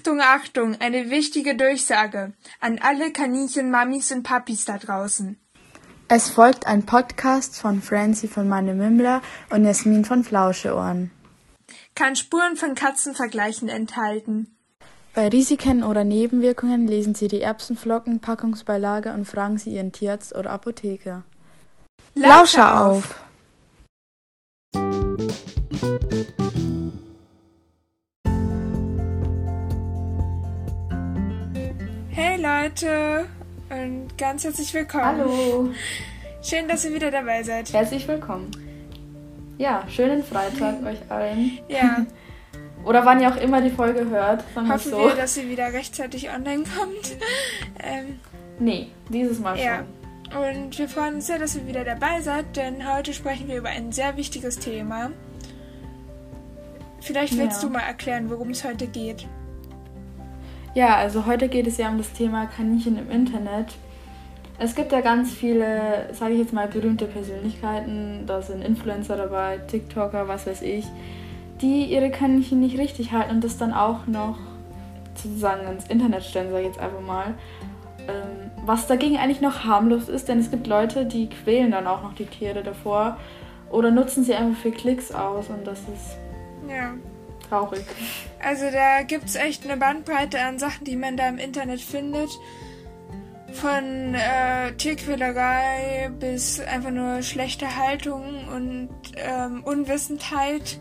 Achtung, Achtung, eine wichtige Durchsage an alle Kaninchen-Mamis und Papis da draußen. Es folgt ein Podcast von Francie von Meine Mimmler und Jasmin von Flauscheohren. Kann Spuren von Katzenvergleichen enthalten. Bei Risiken oder Nebenwirkungen lesen Sie die Erbsenflocken, Packungsbeilage und fragen Sie Ihren Tierarzt oder Apotheker. Lauscher auf! Hey Leute und ganz herzlich willkommen. Hallo! Schön, dass ihr wieder dabei seid. Herzlich willkommen. Ja, schönen Freitag euch allen. Ja, Oder wann ihr auch immer die Folge hört. Hoffen so. wir, dass sie wieder rechtzeitig online kommt. Ähm, Nee, dieses Mal schon. ja. Und wir freuen uns sehr, dass ihr wieder dabei seid, denn heute sprechen wir über ein sehr wichtiges Thema. Vielleicht willst Ja. du mal erklären, worum es heute geht. Ja, also heute geht es ja um das Thema Kaninchen im Internet. Es gibt ja ganz viele, sage ich jetzt mal, berühmte Persönlichkeiten, da sind Influencer dabei, TikToker, was weiß ich, die ihre Kaninchen nicht richtig halten und das dann auch noch sozusagen ins Internet stellen, sage ich jetzt einfach mal. Ähm, was dagegen eigentlich noch harmlos ist, denn es gibt Leute, die quälen dann auch noch die Tiere davor oder nutzen sie einfach für Klicks aus und das ist Ja. Traurig. Also da gibt es echt eine Bandbreite an Sachen, die man da im Internet findet. Von äh, Tierquälerei bis einfach nur schlechte Haltung und ähm, Unwissenheit.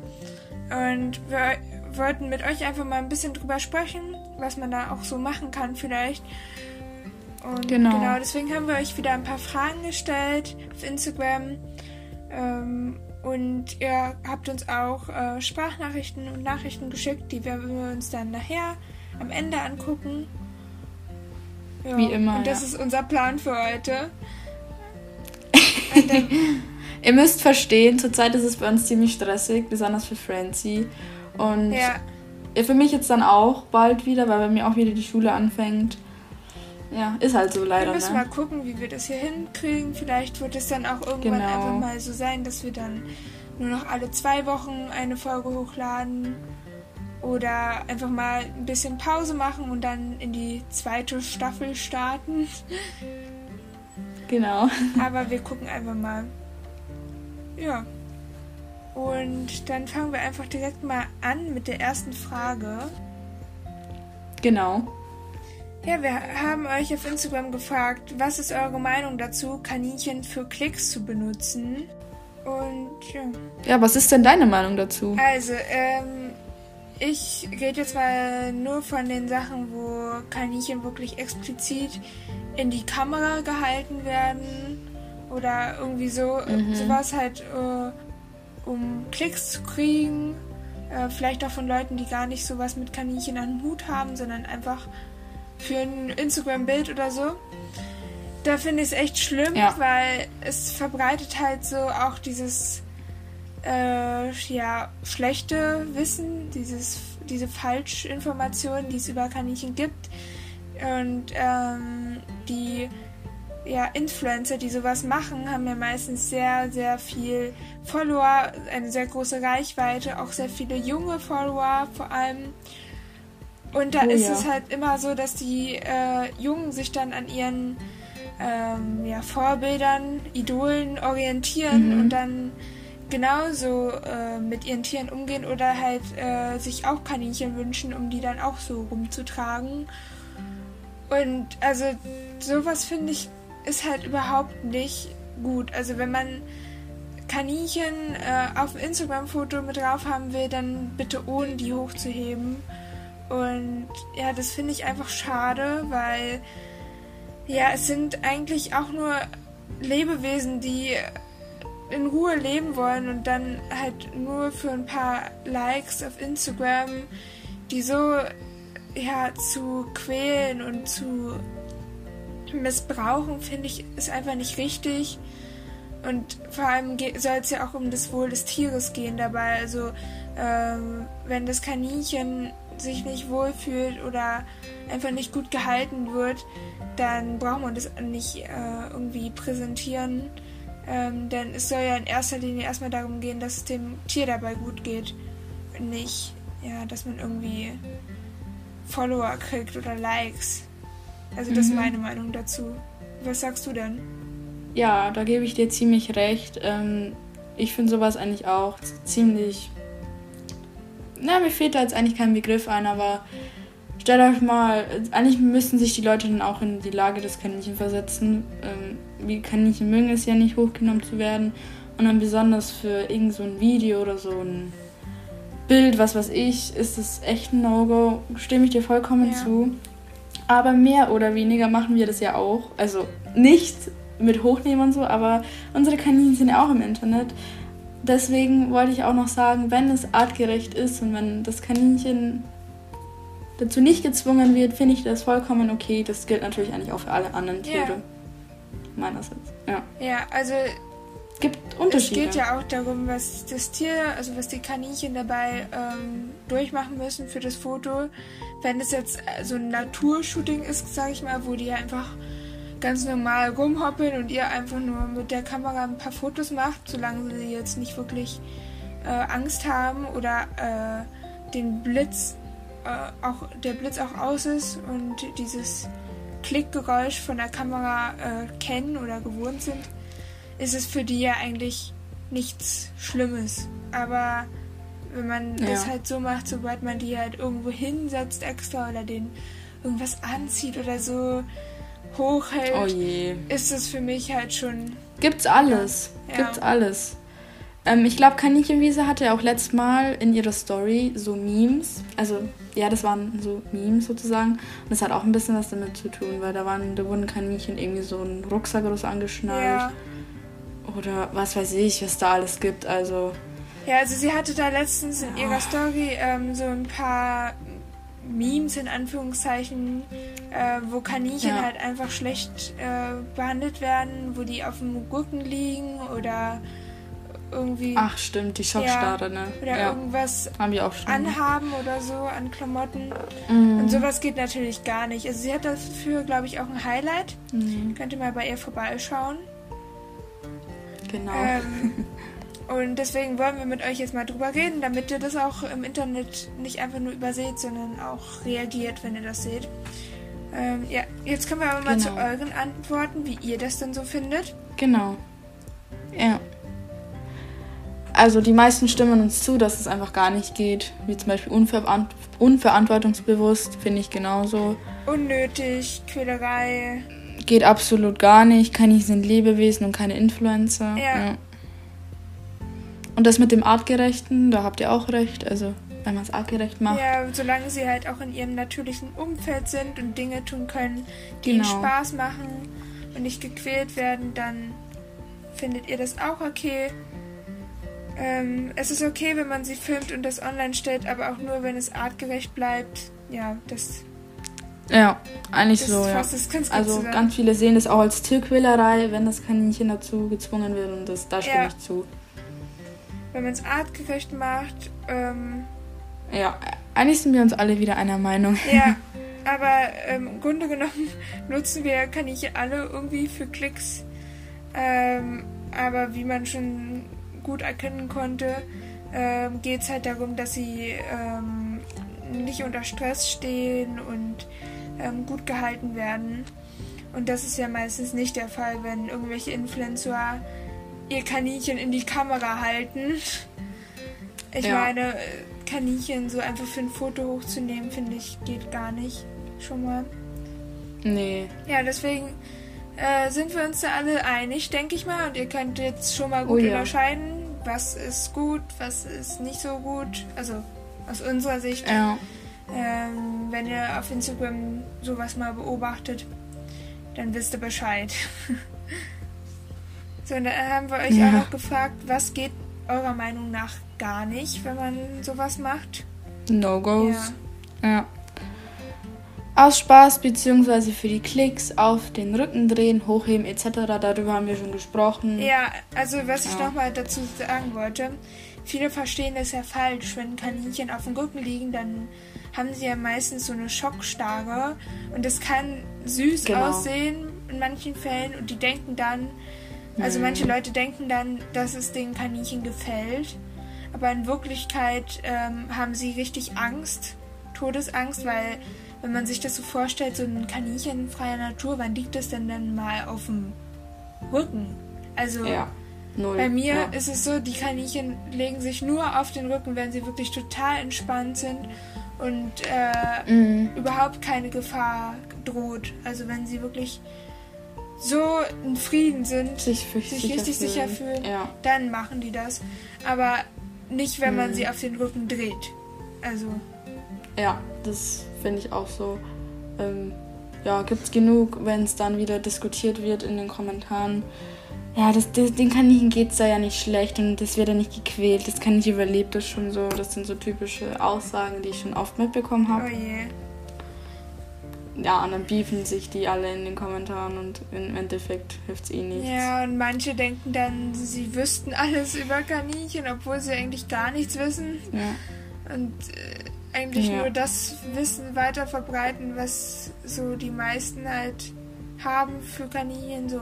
Und wir wollten mit euch einfach mal ein bisschen drüber sprechen, was man da auch so machen kann vielleicht. Und Genau. genau deswegen haben wir euch wieder ein paar Fragen gestellt auf Instagram. Ähm, und ihr habt uns auch äh, Sprachnachrichten und Nachrichten geschickt, die werden wir uns dann nachher am Ende angucken. Ja, Wie immer, Und das ja. ist unser Plan für heute. Dann, Ihr müsst verstehen, zurzeit ist es bei uns ziemlich stressig, besonders für Francie. Und ja, für mich jetzt dann auch bald wieder, weil bei mir auch wieder die Schule anfängt. Ja, ist halt so wir leider, müssen mal ne? gucken, wie wir das hier hinkriegen. Vielleicht wird es dann auch irgendwann Genau. einfach mal so sein, dass wir dann nur noch alle zwei Wochen eine Folge hochladen. Oder einfach mal ein bisschen Pause machen und dann in die zweite Staffel starten. Genau. Aber wir gucken einfach mal. Ja. Und dann fangen wir einfach direkt mal an mit der ersten Frage. Genau. Ja, wir haben euch auf Instagram gefragt, was ist eure Meinung dazu, Kaninchen für Klicks zu benutzen? Und ja. Ja, was ist denn deine Meinung dazu? Also, ähm, ich rede jetzt mal nur von den Sachen, wo Kaninchen wirklich explizit in die Kamera gehalten werden oder irgendwie so Mhm. sowas halt, äh, um Klicks zu kriegen. Äh, vielleicht auch von Leuten, die gar nicht sowas mit Kaninchen an den Hut haben, sondern einfach für ein Instagram-Bild oder so. Da finde ich es echt schlimm, Ja. weil es verbreitet halt so auch dieses äh, ja, schlechte Wissen, dieses, diese Falschinformationen, die es über Kaninchen gibt. Und ähm, die ja, Influencer, die sowas machen, haben ja meistens sehr, sehr viel Follower, eine sehr große Reichweite, auch sehr viele junge Follower vor allem. Und da Oh ist ja. es halt immer so, dass die äh, Jungen sich dann an ihren ähm, ja, Vorbildern, Idolen orientieren Mhm. und dann genauso äh, mit ihren Tieren umgehen oder halt äh, sich auch Kaninchen wünschen, um die dann auch so rumzutragen. Und also sowas finde ich ist halt überhaupt nicht gut. Also wenn man Kaninchen äh, auf dem Instagram-Foto mit drauf haben will, dann bitte ohne die hochzuheben. Und ja, das finde ich einfach schade, weil ja, es sind eigentlich auch nur Lebewesen, die in Ruhe leben wollen und dann halt nur für ein paar Likes auf Instagram die so ja zu quälen und zu missbrauchen, finde ich, ist einfach nicht richtig. Und vor allem soll es ja auch um das Wohl des Tieres gehen dabei. Also ähm, wenn das Kaninchen sich nicht wohlfühlt oder einfach nicht gut gehalten wird, dann braucht man das nicht äh, irgendwie präsentieren. Ähm, denn es soll ja in erster Linie erstmal darum gehen, dass es dem Tier dabei gut geht. Und nicht, ja, dass man irgendwie Follower kriegt oder Likes. Also das ist Mhm. meine Meinung dazu. Was sagst du denn? Ja, da gebe ich dir ziemlich recht. Ähm, ich finde sowas eigentlich auch ziemlich. Na, mir fehlt da jetzt eigentlich kein Begriff ein, aber stellt euch mal, eigentlich müssten sich die Leute dann auch in die Lage des Kaninchen versetzen. Ähm, wie Kaninchen mögen es ja nicht, hochgenommen zu werden. Und dann besonders für irgend so ein Video oder so ein Bild, was weiß ich, ist es echt ein No-Go. Stimme ich dir vollkommen Ja. zu. Aber mehr oder weniger machen wir das ja auch. Also nicht mit Hochnehmen und so, aber unsere Kaninchen sind ja auch im Internet. Deswegen wollte ich auch noch sagen, wenn es artgerecht ist und wenn das Kaninchen dazu nicht gezwungen wird, finde ich das vollkommen okay. Das gilt natürlich eigentlich auch für alle anderen Ja. Tiere. Meinerseits. Ja. Ja, also Gibt es Unterschiede. geht ja auch darum, was das Tier, also was die Kaninchen dabei ähm, durchmachen müssen für das Foto. Wenn es jetzt so ein Naturshooting ist, sage ich mal, wo die einfach ganz normal rumhoppeln und ihr einfach nur mit der Kamera ein paar Fotos macht, solange sie jetzt nicht wirklich äh, Angst haben oder äh, den Blitz äh, auch der Blitz auch aus ist und dieses Klickgeräusch von der Kamera äh, kennen oder gewohnt sind, ist es für die ja eigentlich nichts Schlimmes. Aber wenn man Ja. das halt so macht, sobald man die halt irgendwo hinsetzt extra oder den irgendwas anzieht oder so hochhält, oh je. ist es für mich halt schon. Gibt's alles. Ja. Gibt's alles. Ähm, ich glaube, Kaninchenwiese hatte auch letztes Mal in ihrer Story so Memes. Also, ja, das waren so Memes sozusagen. Und das hat auch ein bisschen was damit zu tun, weil da waren, da wurden Kaninchen irgendwie so einen Rucksack oder so angeschnallt. Ja. Oder was weiß ich, was da alles gibt. Also, ja, also sie hatte da letztens in ihrer Story ähm, so ein paar Memes in Anführungszeichen, äh, wo Kaninchen Ja. halt einfach schlecht äh, behandelt werden, wo die auf dem Rücken liegen oder irgendwie ach stimmt, die Schockstarre, ne? oder Ja, irgendwas haben wir auch schon. anhaben oder so an Klamotten. Mhm. Und sowas geht natürlich gar nicht. Also sie hat dafür, glaube ich, auch ein Highlight. Mhm. Könnt ihr mal bei ihr vorbeischauen. Genau. Ähm, und deswegen wollen wir mit euch jetzt mal drüber reden, damit ihr das auch im Internet nicht einfach nur überseht, sondern auch reagiert, wenn ihr das seht. Ähm, ja, jetzt kommen wir aber mal Genau. zu euren Antworten, wie ihr das denn so findet. Genau. Ja. Also die meisten stimmen uns zu, dass es einfach gar nicht geht. Wie zum Beispiel unverant unverantwortungsbewusst, finde ich genauso. Unnötig, Quälerei. Geht absolut gar nicht. Kaninchen sind Lebewesen und keine Influencer. Ja. Und das mit dem Artgerechten, da habt ihr auch recht. Also wenn man es artgerecht macht. Ja, solange sie halt auch in ihrem natürlichen Umfeld sind und Dinge tun können, die ihnen Genau. Spaß machen und nicht gequält werden, dann findet ihr das auch okay. Ähm, es ist okay, wenn man sie filmt und das online stellt, aber auch nur, wenn es artgerecht bleibt. Ja, das, Ja, eigentlich das so, ja. ganz Also ganz viele sehen das auch als Tierquälerei, wenn das Kaninchen dazu gezwungen wird und das, da stimme Ja. ich zu. Wenn man es artgerecht macht, ähm, Ja, eigentlich sind wir uns alle wieder einer Meinung. Ja, aber ähm, im Grunde genommen nutzen wir Kaninchen alle irgendwie für Klicks. Ähm, aber wie man schon gut erkennen konnte, ähm, geht es halt darum, dass sie ähm, nicht unter Stress stehen und ähm, gut gehalten werden. Und das ist ja meistens nicht der Fall, wenn irgendwelche Influencer ihr Kaninchen in die Kamera halten. Ich Ja. meine, äh, Kaninchen so einfach für ein Foto hochzunehmen, finde ich, geht gar nicht. Schon mal. Nee. Ja, deswegen äh, sind wir uns da alle einig, denke ich mal. Und ihr könnt jetzt schon mal Oh gut ja. unterscheiden, was ist gut, was ist nicht so gut. Also aus unserer Sicht, Ja. ähm, wenn ihr auf Instagram sowas mal beobachtet, dann wisst ihr Bescheid. so, und dann haben wir euch Ja. auch noch gefragt, was geht eurer Meinung nach gar nicht, wenn man sowas macht. No-Gos. Ja. Aus Spaß bzw. für die Klicks auf den Rücken drehen, hochheben etc. Darüber haben wir schon gesprochen. Ja, also was ich Ja. nochmal dazu sagen wollte, viele verstehen das ja falsch. Wenn Kaninchen auf dem Rücken liegen, dann haben sie ja meistens so eine Schockstarre und das kann süß Genau. aussehen in manchen Fällen und die denken dann, also Mhm. manche Leute denken dann, dass es den Kaninchen gefällt, aber in Wirklichkeit ähm, haben sie richtig Angst, Todesangst, weil wenn man sich das so vorstellt, so ein Kaninchen in freier Natur, wann liegt es denn dann mal auf dem Rücken? Also Ja. Bei mir ja. ist es so, die Kaninchen legen sich nur auf den Rücken, wenn sie wirklich total entspannt sind und äh, Mhm. überhaupt keine Gefahr droht. Also wenn sie wirklich so in Frieden sind, sich, sich richtig sicher fühlen, Ja. dann machen die das. Aber nicht, wenn man Mhm. sie auf den Rücken dreht. Also, Ja, das finde ich auch so. Ähm, ja, gibt's genug, wenn es dann wieder diskutiert wird in den Kommentaren. Ja, das, das, den Kaninchen geht's da ja nicht schlecht und das wird ja nicht gequält. Das Kaninchen überlebt das schon so. Das sind so typische Aussagen, die ich schon oft mitbekommen oh habe. Ja, und dann beefen sich die alle in den Kommentaren und im Endeffekt hilft's eh nichts. Ja, und manche denken dann, sie wüssten alles über Kaninchen, obwohl sie eigentlich gar nichts wissen. Ja. Und äh, eigentlich Ja. nur das Wissen weiter verbreiten, was so die meisten halt haben für Kaninchen, so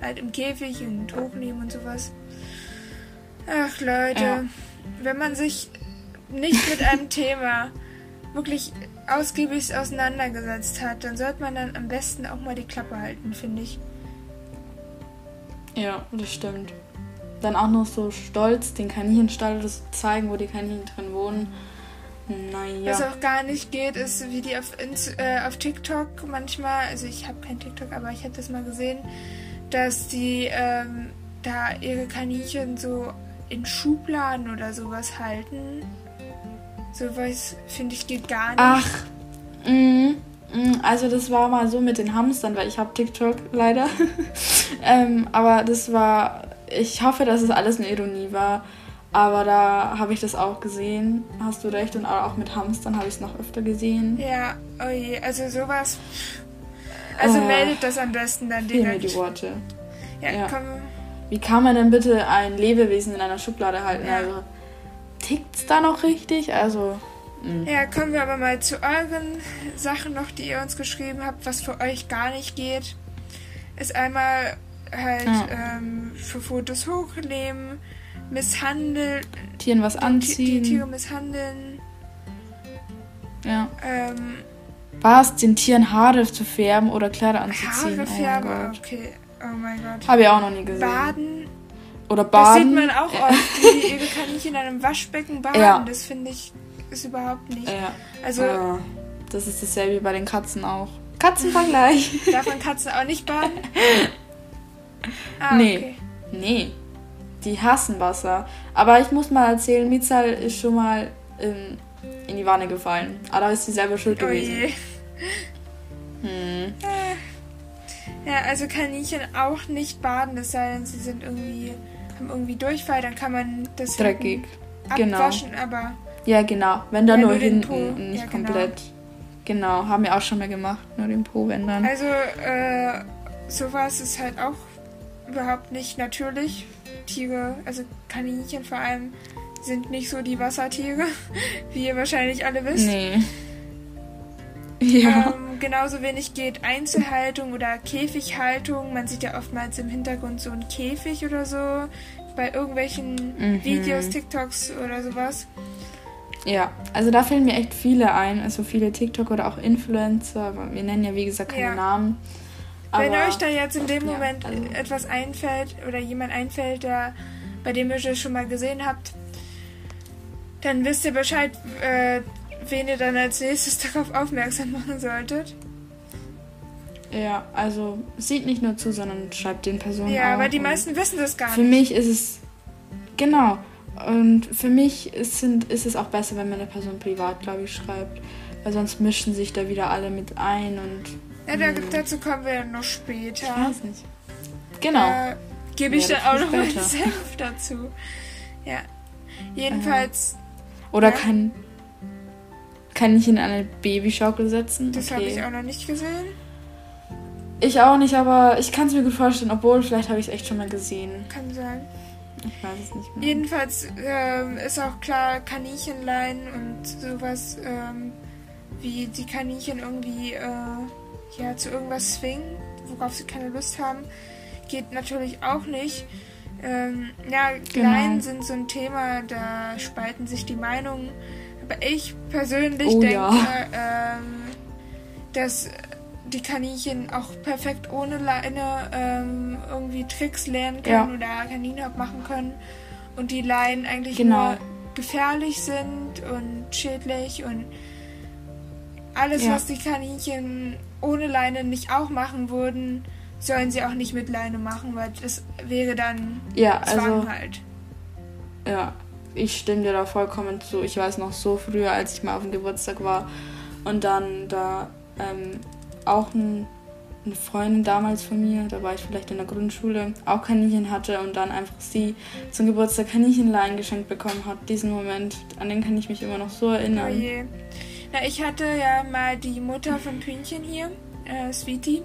halt im Käfig und hochnehmen und sowas. Ach Leute, Ja. wenn man sich nicht mit einem Thema wirklich ausgiebig auseinandergesetzt hat, dann sollte man dann am besten auch mal die Klappe halten, finde ich. Ja, das stimmt. Dann auch noch so stolz den Kaninchenstall zu zeigen, wo die Kaninchen drin wohnen. Naja. Was auch gar nicht geht, ist, wie die auf, Ins äh, auf TikTok manchmal, also ich habe kein TikTok, aber ich habe das mal gesehen, dass die ähm, da ihre Kaninchen so in Schubladen oder sowas halten. Sowas, finde ich, geht gar nicht. Ach, mm, mm, also das war mal so mit den Hamstern, weil ich habe TikTok leider. ähm, aber das war, ich hoffe, dass es alles eine Ironie war. Aber da habe ich das auch gesehen, hast du recht. Und auch mit Hamstern habe ich es noch öfter gesehen. Ja, oh je, also sowas. Also Äh, meldet das am besten dann Fehlen mir direkt. die Worte. Ja, ja. komm. Wie kann man denn bitte ein Lebewesen in einer Schublade halten? Ja. Also, tickt's da noch richtig? Also, mm. Ja, kommen wir aber mal zu euren Sachen noch, die ihr uns geschrieben habt, was für euch gar nicht geht. Ist einmal halt Ja. ähm, für Fotos hochnehmen, misshandeln, Tieren was die, die anziehen. Tiere misshandeln. ja. Ähm, Was? Den Tieren Haare zu färben oder Kleider anzuziehen? Haare färben, Oh mein Gott. okay. Oh mein Gott. Habe ich auch noch nie gesehen. Baden, Oder das baden. sieht man auch oft, wie ihre Kaninchen in einem Waschbecken baden. Ja. Das finde ich ist überhaupt nicht. Ja. Also Ah, das ist dasselbe wie bei den Katzen auch. Katzenvergleich. darf man Katzen auch nicht baden? Ah, Nee. okay. nee. Die hassen Wasser. Aber ich muss mal erzählen, Mizal ist schon mal in, in die Wanne gefallen. Aber da ist sie selber schuld Oh gewesen. je. Hm. Ja, also Kaninchen auch nicht baden, es sei denn, sie sind irgendwie, haben irgendwie Durchfall, dann kann man das Dreckig. Genau. abwaschen, aber Ja, genau. Wenn dann Ja, nur, nur hinten nicht Ja, genau. komplett. Genau, haben wir auch schon mal gemacht. Nur den Po, wenn dann. also äh, sowas ist halt auch überhaupt nicht natürlich. Tiere, also Kaninchen vor allem, sind nicht so die Wassertiere, wie ihr wahrscheinlich alle wisst. Nee. Ja. Ähm, genauso wenig geht Einzelhaltung oder Käfighaltung. Man sieht ja oftmals im Hintergrund so einen Käfig oder so. Bei irgendwelchen Mhm. Videos, TikToks oder sowas. Ja, also da fällen mir echt viele ein. Also viele TikTok oder auch Influencer. Wir nennen ja, wie gesagt, keine Ja. Namen. Wenn euch da jetzt in dem ja, Moment also- etwas einfällt oder jemand einfällt, der, bei dem ihr das schon mal gesehen habt, dann wisst ihr Bescheid, äh, wen ihr dann als nächstes darauf aufmerksam machen solltet. Ja, also sieht nicht nur zu, sondern schreibt den Personen Ja, aber die meisten wissen das gar Für nicht. mich ist es. Genau. Und für mich ist, sind, ist es auch besser, wenn man eine Person privat, glaube ich, schreibt. Weil sonst mischen sich da wieder alle mit ein und. Ja, da, Hm. dazu kommen wir noch später. Ich weiß nicht. Genau. Äh, Gebe ich Ja, dann auch noch meinen. Senf dazu. Ja. Jedenfalls, Oder ja. kann. Kann ich in eine Babyschaukel setzen? das habe ich auch noch nicht gesehen. Ich auch nicht, aber ich kann es mir gut vorstellen, obwohl vielleicht habe ich es echt schon mal gesehen. Kann sein. Ich weiß es nicht mehr. Jedenfalls ähm, ist auch klar, Kaninchenlein und sowas, ähm, wie die Kaninchen irgendwie äh, ja, zu irgendwas zwingen, worauf sie keine Lust haben, geht natürlich auch nicht. Ähm, ja, Genau. Leinen sind so ein Thema, da spalten sich die Meinungen. Ich persönlich Oh, denke, ja. ähm, dass die Kaninchen auch perfekt ohne Leine ähm, irgendwie Tricks lernen können oder Kaninhop machen können und die Leinen eigentlich Genau. nur gefährlich sind und schädlich und alles, Ja. was die Kaninchen ohne Leine nicht auch machen würden, sollen sie auch nicht mit Leine machen, weil das wäre dann Ja, Zwang also, halt. ja, ich stimme dir da vollkommen zu. Ich weiß noch so früher, als ich mal auf dem Geburtstag war und dann da ähm, auch ein, eine Freundin damals von mir, da war ich vielleicht in der Grundschule, auch Kaninchen hatte und dann einfach sie zum Geburtstag Kaninchenlein geschenkt bekommen hat. Diesen Moment, an den kann ich mich immer noch so Oh erinnern. je. Na, ich hatte ja mal die Mutter von Pünchen hier, äh, Sweetie.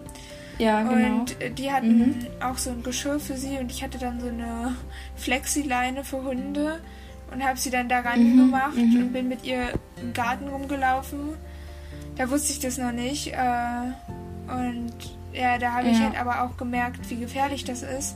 Ja, genau. Und äh, die hatten Mhm. auch so ein Geschirr für sie und ich hatte dann so eine Flexileine für Hunde und habe sie dann daran Mhm, gemacht mhm. und bin mit ihr im Garten rumgelaufen. Da wusste ich das noch nicht. Äh, und ja, da habe ich Ja. halt aber auch gemerkt, wie gefährlich das ist.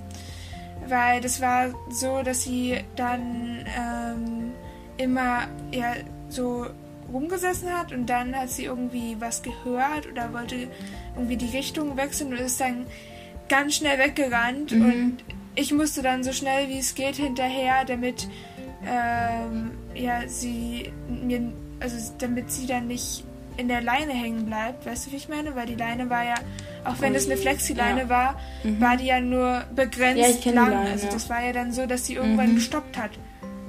Weil das war so, dass sie dann ähm, immer ja, so rumgesessen hat und dann hat sie irgendwie was gehört oder wollte irgendwie die Richtung wechseln und ist dann ganz schnell weggerannt Mhm. und ich musste dann so schnell wie es geht hinterher, damit ähm, ja sie mir also damit sie dann nicht in der Leine hängen bleibt, weißt du, wie ich meine? Weil die Leine war ja, auch wenn es eine Flexileine ja. war, Mhm. war die ja nur begrenzt Ja, lang. Leine, also das war ja dann so, dass sie irgendwann Mhm. gestoppt hat.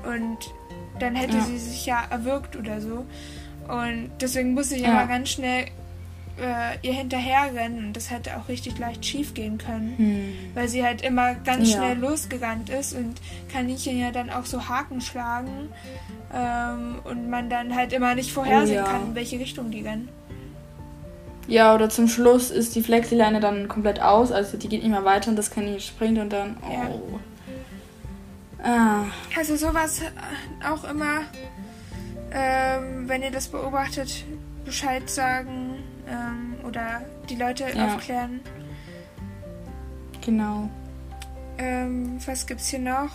Und dann hätte Ja. sie sich ja erwürgt oder so. Und deswegen musste ich Ja. aber ganz schnell äh, ihr hinterherrennen und das hätte auch richtig leicht schief gehen können. Hm. Weil sie halt immer ganz Ja. schnell losgerannt ist und Kaninchen ja dann auch so Haken schlagen ähm, und man dann halt immer nicht vorhersehen Oh ja. kann, in welche Richtung die rennen. Ja, oder zum Schluss ist die Flexileine dann komplett aus, also die geht nicht mehr weiter und das Kaninchen springt und dann. Ja. Oh. Ah, Also sowas äh, auch immer, ähm, wenn ihr das beobachtet, Bescheid sagen oder die Leute Ja. aufklären. genau. Ähm, was gibt's hier noch?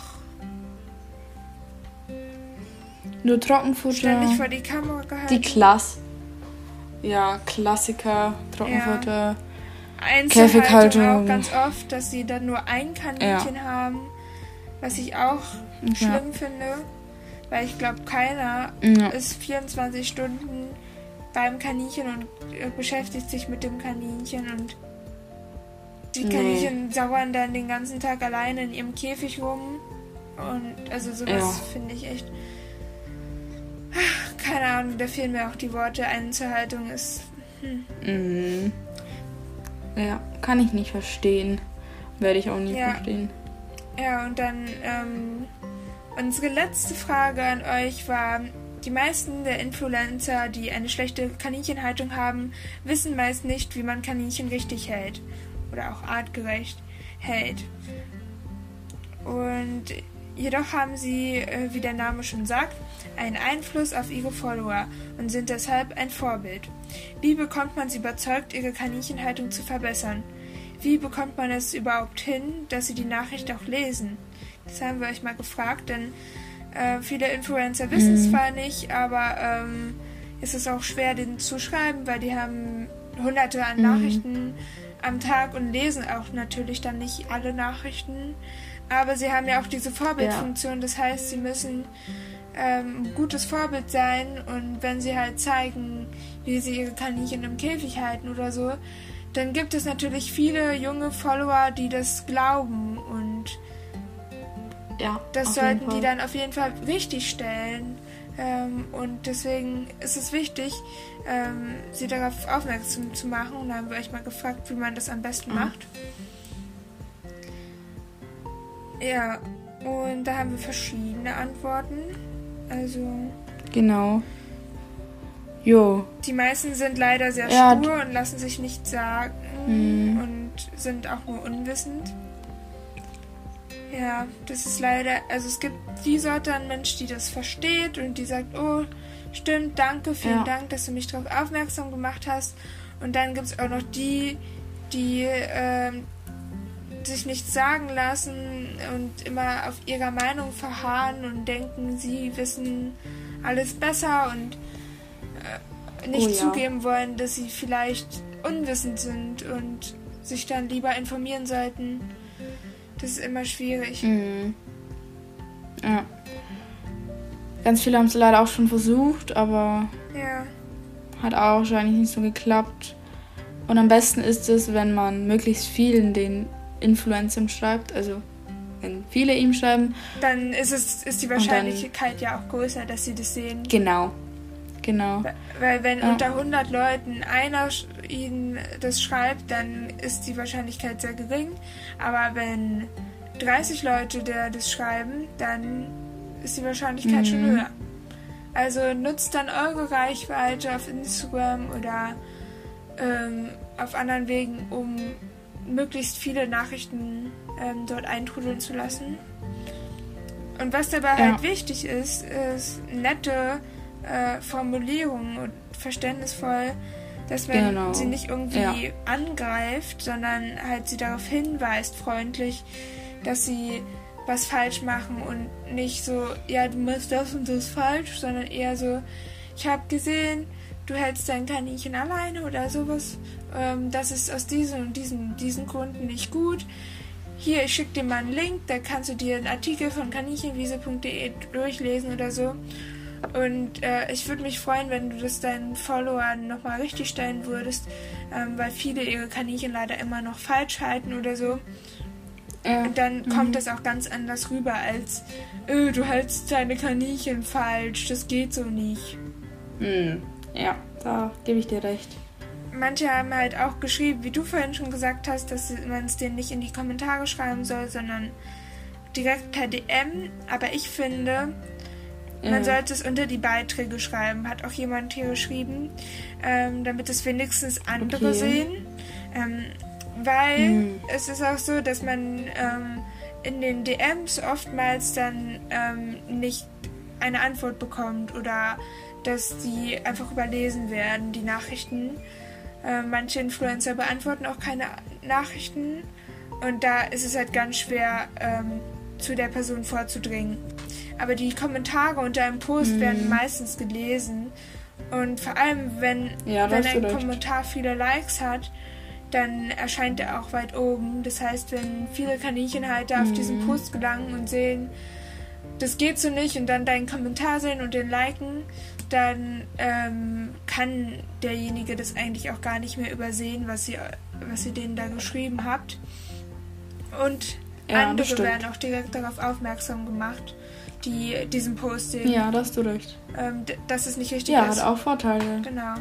Nur Trockenfutter. Ständig vor die Kamera gehalten. die Klass. Ja, Klassiker, Trockenfutter. Einzelhaltung Käfighaltung. auch ganz oft, dass sie dann nur ein Kaninchen haben, was ich auch Ja. schlimm finde, weil ich glaube, keiner Ja. ist 24 Stunden beim Kaninchen und äh, beschäftigt sich mit dem Kaninchen und die Nee. Kaninchen sauern dann den ganzen Tag alleine in ihrem Käfig rum und also sowas Ja. finde ich echt keine Ahnung, da fehlen mir auch die Worte. Einzelhaltung ist hm, Mhm. Ja, kann ich nicht verstehen. Werde ich auch nie Ja. verstehen. Ja, und dann ähm, unsere letzte Frage an euch war, die meisten der Influencer, die eine schlechte Kaninchenhaltung haben, wissen meist nicht, wie man Kaninchen richtig hält oder auch artgerecht hält. Und jedoch haben sie, äh, wie der Name schon sagt, einen Einfluss auf ihre Follower und sind deshalb ein Vorbild. Wie bekommt man sie überzeugt, ihre Kaninchenhaltung zu verbessern? Wie bekommt man es überhaupt hin, dass sie die Nachricht auch lesen? Das haben wir euch mal gefragt, denn äh, viele Influencer wissen es Mhm. zwar nicht, aber ähm, es ist auch schwer, denen zu schreiben, weil die haben hunderte an Mhm. Nachrichten am Tag und lesen auch natürlich dann nicht alle Nachrichten. Aber sie haben ja auch diese Vorbildfunktion, das heißt, sie müssen ähm, ein gutes Vorbild sein und wenn sie halt zeigen, wie sie ihre Kaninchen im Käfig halten oder so, dann gibt es natürlich viele junge Follower, die das glauben und Ja. das sollten die dann auf jeden Fall richtig stellen. Ähm, und deswegen ist es wichtig, ähm, sie darauf aufmerksam zu machen. Und da haben wir euch mal gefragt, wie man das am besten Mhm. macht. Ja, und da haben wir verschiedene Antworten. Also, Genau. Jo. die meisten sind leider sehr Ja, stur und lassen sich nichts sagen Mhm. und sind auch nur unwissend. Ja, das ist leider, also es gibt die Sorte an Mensch, die das versteht und die sagt, oh, stimmt, danke, vielen Ja. Dank, dass du mich darauf aufmerksam gemacht hast. Und dann gibt es auch noch die, die ähm, sich nichts sagen lassen und immer auf ihrer Meinung verharren und denken, sie wissen alles besser und äh, nicht Oh ja. zugeben wollen, dass sie vielleicht unwissend sind und sich dann lieber informieren sollten. Das ist immer schwierig. Mhm. Ja. Ganz viele haben es leider auch schon versucht, aber Ja, hat auch wahrscheinlich nicht so geklappt. Und am besten ist es, wenn man möglichst vielen den Influencern schreibt, also wenn viele ihm schreiben. dann ist es ist die dann- Wahrscheinlichkeit ja auch größer, dass sie das sehen. Genau. Genau. Weil wenn Ja. unter 100 Leuten einer ihnen das schreibt, dann ist die Wahrscheinlichkeit sehr gering. Aber wenn 30 Leute der das schreiben, dann ist die Wahrscheinlichkeit schon Mhm. höher. Also nutzt dann eure Reichweite auf Instagram oder ähm, auf anderen Wegen, um möglichst viele Nachrichten ähm, dort eintrudeln zu lassen. Und was dabei Ja. halt wichtig ist, ist nette äh, Formulierungen und verständnisvoll, dass wenn Genau. sie nicht irgendwie Ja. angreift, sondern halt sie darauf hinweist, freundlich, dass sie was falsch machen und nicht so, ja, du machst das und das falsch, sondern eher so, ich habe gesehen, du hältst dein Kaninchen alleine oder sowas. Ähm, das ist aus diesen und diesen, diesen Gründen nicht gut. Hier, ich schicke dir mal einen Link, da kannst du dir einen Artikel von kaninchenwiese.de durchlesen oder so. Und äh, ich würde mich freuen, wenn du das deinen Followern nochmal richtig stellen würdest, ähm, weil viele ihre Kaninchen leider immer noch falsch halten oder so. Und dann kommt das auch ganz anders rüber als, äh, du hältst deine Kaninchen falsch, das geht so nicht. Mhm. Ja, da gebe ich dir recht. Manche haben halt auch geschrieben, wie du vorhin schon gesagt hast, dass man es denen nicht in die Kommentare schreiben soll, sondern direkt per DM. Aber ich finde, man Ja. sollte es unter die Beiträge schreiben. Hat auch jemand hier geschrieben, ähm, damit es wenigstens andere Okay. sehen. Ähm, weil Mhm. es ist auch so, dass man ähm, in den DMs oftmals dann ähm, nicht eine Antwort bekommt oder dass die einfach überlesen werden, die Nachrichten. Äh, manche Influencer beantworten auch keine Nachrichten und da ist es halt ganz schwer, ähm, zu der Person vorzudringen. Aber die Kommentare unter einem Post Mhm. werden meistens gelesen und vor allem, wenn, Ja, wenn ein recht. Kommentar viele Likes hat, dann erscheint er auch weit oben. Das heißt, wenn viele Kaninchenhalter auf diesen Mhm. Post gelangen und sehen, das geht so nicht und dann deinen Kommentar sehen und den liken, dann ähm, kann derjenige das eigentlich auch gar nicht mehr übersehen, was ihr, was ihr denen da geschrieben habt. Und Ja, andere stimmt. werden auch direkt darauf aufmerksam gemacht, die diesen Post sehen, Ja, da hast du recht. ähm, dass es nicht richtig Ja, ist. hat auch Vorteile. Genau.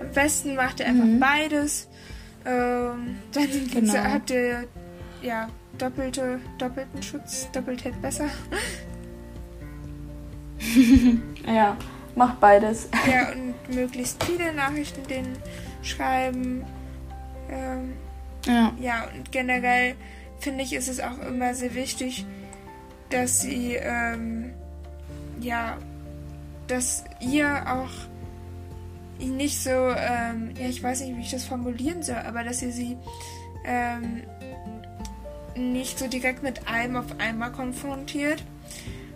Am besten macht ihr einfach Mhm. beides. Ähm, dann Genau. habt ihr ja doppelte, doppelten Schutz, doppelt hält besser. Ja, mach beides. ja, und möglichst viele Nachrichten denen schreiben. Ähm, Ja. ja, und generell finde ich, ist es auch immer sehr wichtig, dass sie, ähm, ja, dass ihr auch nicht so, ähm, ja, ich weiß nicht, wie ich das formulieren soll, aber dass ihr sie ähm, nicht so direkt mit allem auf einmal konfrontiert.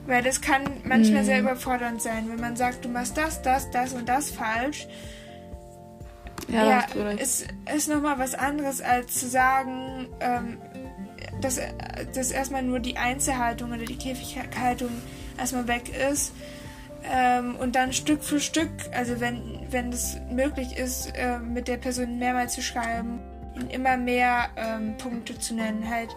Weil das kann manchmal Mhm. sehr überfordernd sein, wenn man sagt, du machst das, das, das und das falsch. Ja, Ja, es ist nochmal was anderes, als zu sagen, ähm, dass, dass erstmal nur die Einzelhaltung oder die Käfighaltung erstmal weg ist. Ähm, und dann Stück für Stück, also wenn, wenn es möglich ist, äh, mit der Person mehrmals zu schreiben, immer mehr ähm, Punkte zu nennen. Halt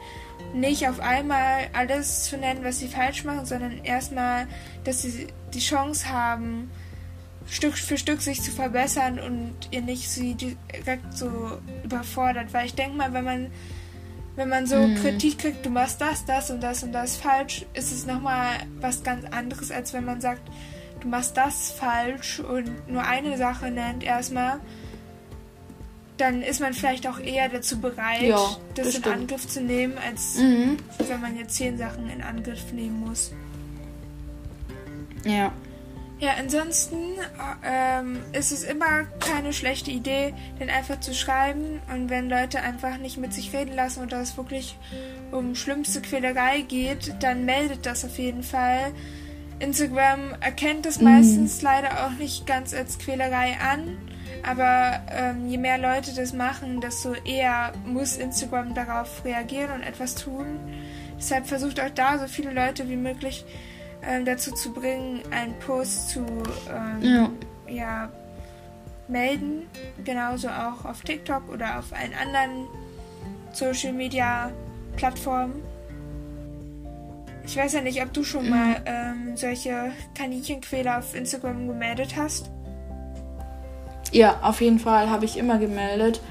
nicht auf einmal alles zu nennen, was sie falsch machen, sondern erstmal, dass sie die Chance haben, Stück für Stück sich zu verbessern und ihr nicht sie direkt so überfordert. Weil ich denke mal, wenn man wenn man so Mhm. Kritik kriegt, du machst das, das und das und das falsch, ist es nochmal was ganz anderes, als wenn man sagt, du machst das falsch und nur eine Sache nennt erstmal. Dann ist man vielleicht auch eher dazu bereit, Ja, das, das in stimmt. Angriff zu nehmen, als Mhm. wenn man jetzt zehn Sachen in Angriff nehmen muss. Ja. Ja, ansonsten äh, ähm, ist es immer keine schlechte Idee, den einfach zu schreiben. Und wenn Leute einfach nicht mit sich reden lassen oder es wirklich um schlimmste Quälerei geht, dann meldet das auf jeden Fall. Instagram erkennt es meistens leider auch nicht ganz als Quälerei an. Aber ähm, je mehr Leute das machen, desto eher muss Instagram darauf reagieren und etwas tun. Deshalb versucht auch da so viele Leute wie möglich ähm, dazu zu bringen, einen Post zu ähm, ja. ja. melden. Genauso auch auf TikTok oder auf allen anderen Social Media Plattformen. Ich weiß ja nicht, ob du schon mhm. mal ähm, solche Kaninchenquäler auf Instagram gemeldet hast. Ja, auf jeden Fall habe ich immer gemeldet.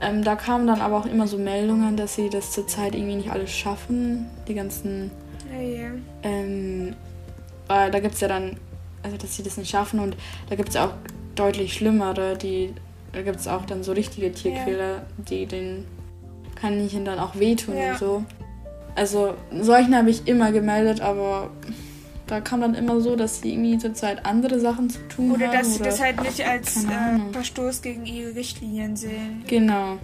Ähm, da kamen dann aber auch immer so Meldungen, dass sie das zurzeit irgendwie nicht alles schaffen. Die ganzen. Ja. Ähm, äh, da gibt es ja dann, also dass sie das nicht schaffen und da gibt es auch deutlich schlimmere, die. Da gibt es auch dann so richtige Tierquäler, ja. die den Kaninchen dann auch wehtun und so. Also solchen habe ich immer gemeldet, aber da kam dann immer so, dass sie irgendwie zurzeit andere Sachen zu tun oder haben. Dass oder dass sie das halt nicht als äh, Verstoß gegen ihre Richtlinien sehen. Genau.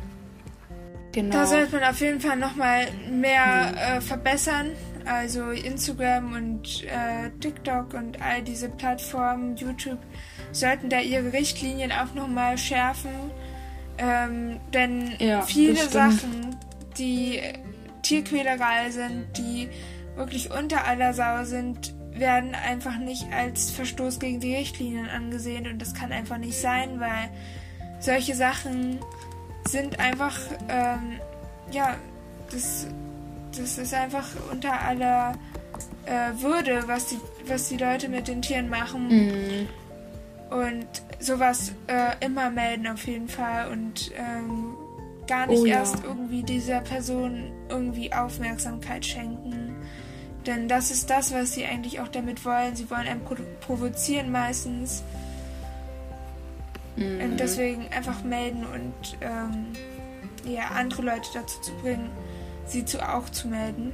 Genau. Da sollte man auf jeden Fall nochmal mehr äh, verbessern. Also Instagram und äh, TikTok und all diese Plattformen, YouTube, sollten da ihre Richtlinien auch nochmal schärfen. Ähm, denn ja, viele Sachen, die Tierquälerei sind, die wirklich unter aller Sau sind, werden einfach nicht als Verstoß gegen die Richtlinien angesehen und das kann einfach nicht sein, weil solche Sachen sind einfach, ähm, ja, das, das ist einfach unter aller äh, Würde, was die, was die Leute mit den Tieren machen. Mhm. Und sowas äh, immer melden auf jeden Fall und ähm, gar nicht oh, erst ja. irgendwie dieser Person irgendwie Aufmerksamkeit schenken. Denn das ist das, was sie eigentlich auch damit wollen. Sie wollen einen provozieren meistens. Mhm. Und deswegen einfach melden und ähm, ja, andere Leute dazu zu bringen, sie zu auch zu melden.